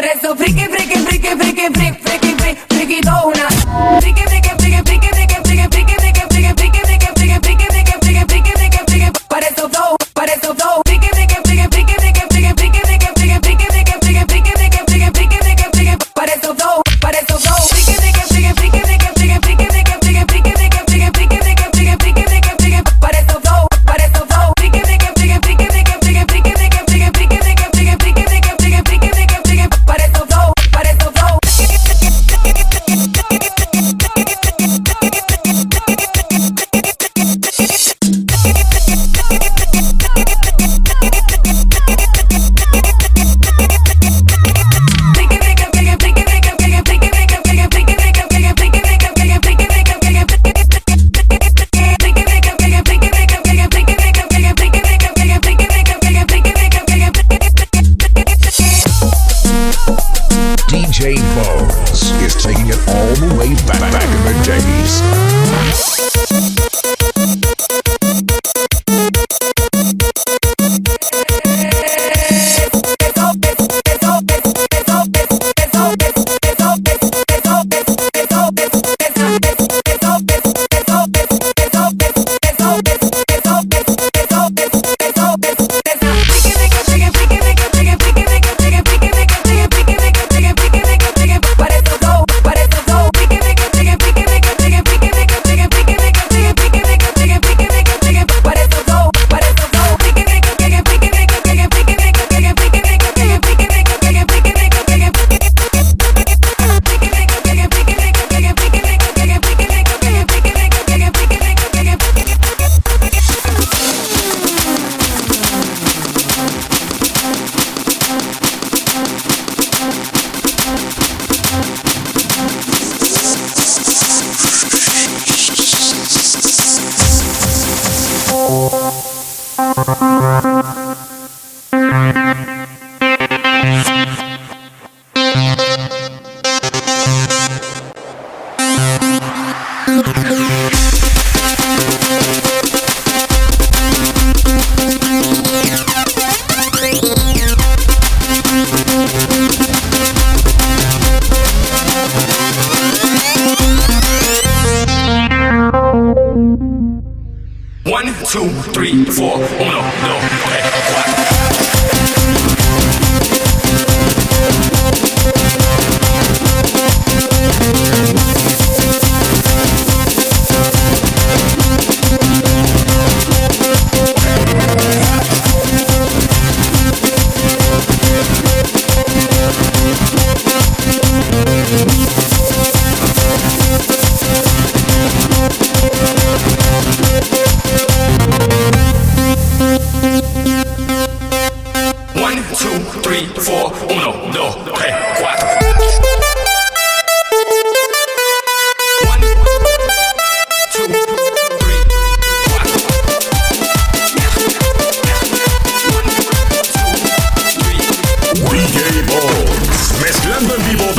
Por eso friki, friki, friki, friki, friki, friki, friki, friki, friki, friki, friki, friki, friki, friki, One, two, three, four. Oh no, no, okay, what? Remember people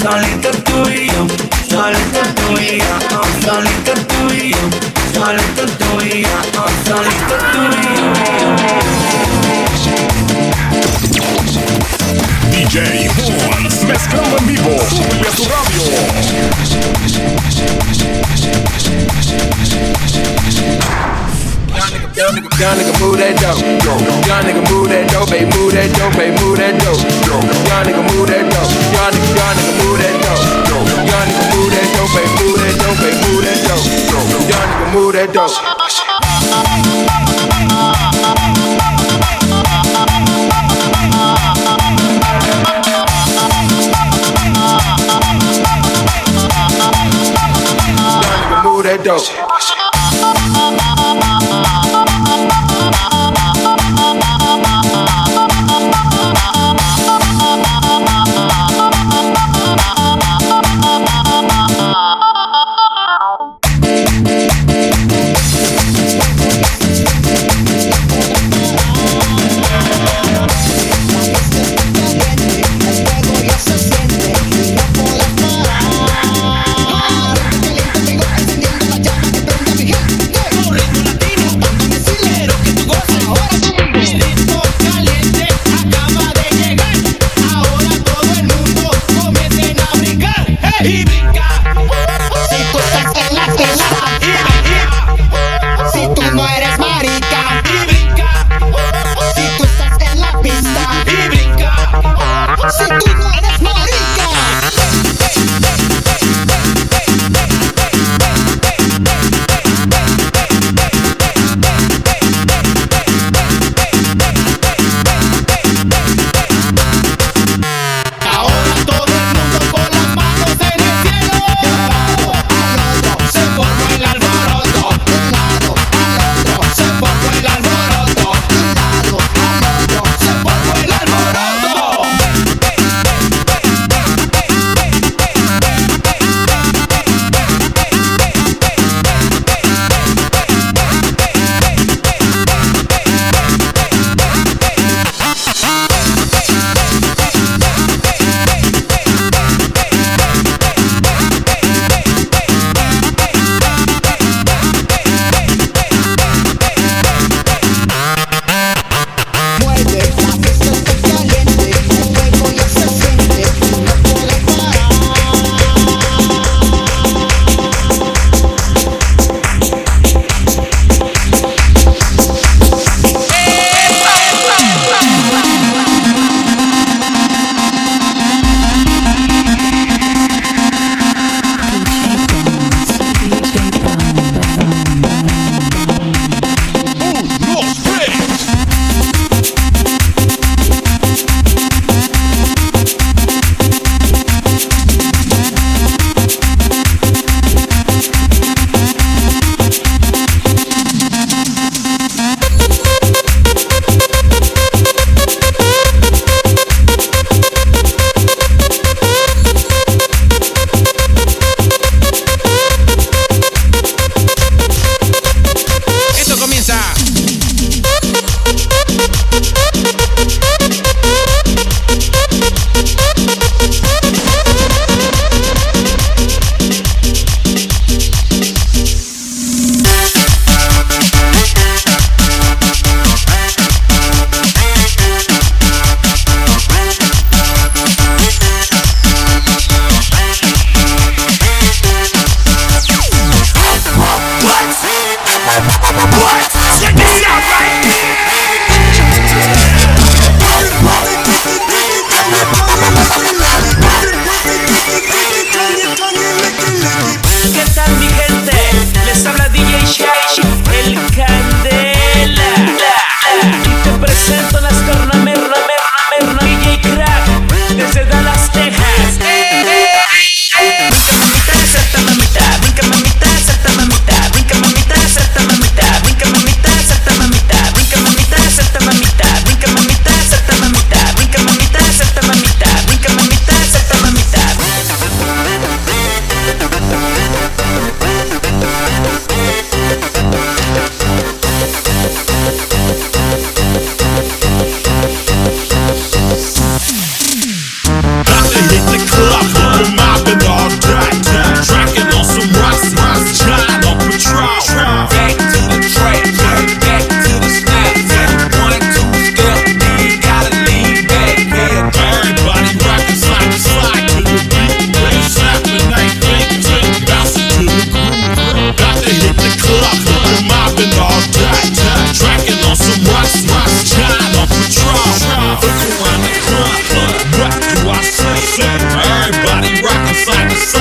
solita tú y yo, tú y yo, tú y yo, tú y yo, tú y yo. DJ Juan, mezclando en vivo, sube a tu radio. Young nigga, move that dope. Young nigga, move that dope. Baby move that dope. Baby move that dope. Young nigga, move that dope. Young nigga, young nigga, move that dope. Young nigga, move that dope. Baby move that dope. Baby move that dope. Young nigga, move that dope. move that dope. I'm sorry.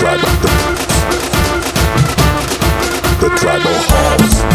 Tribal. The, the tribal halls.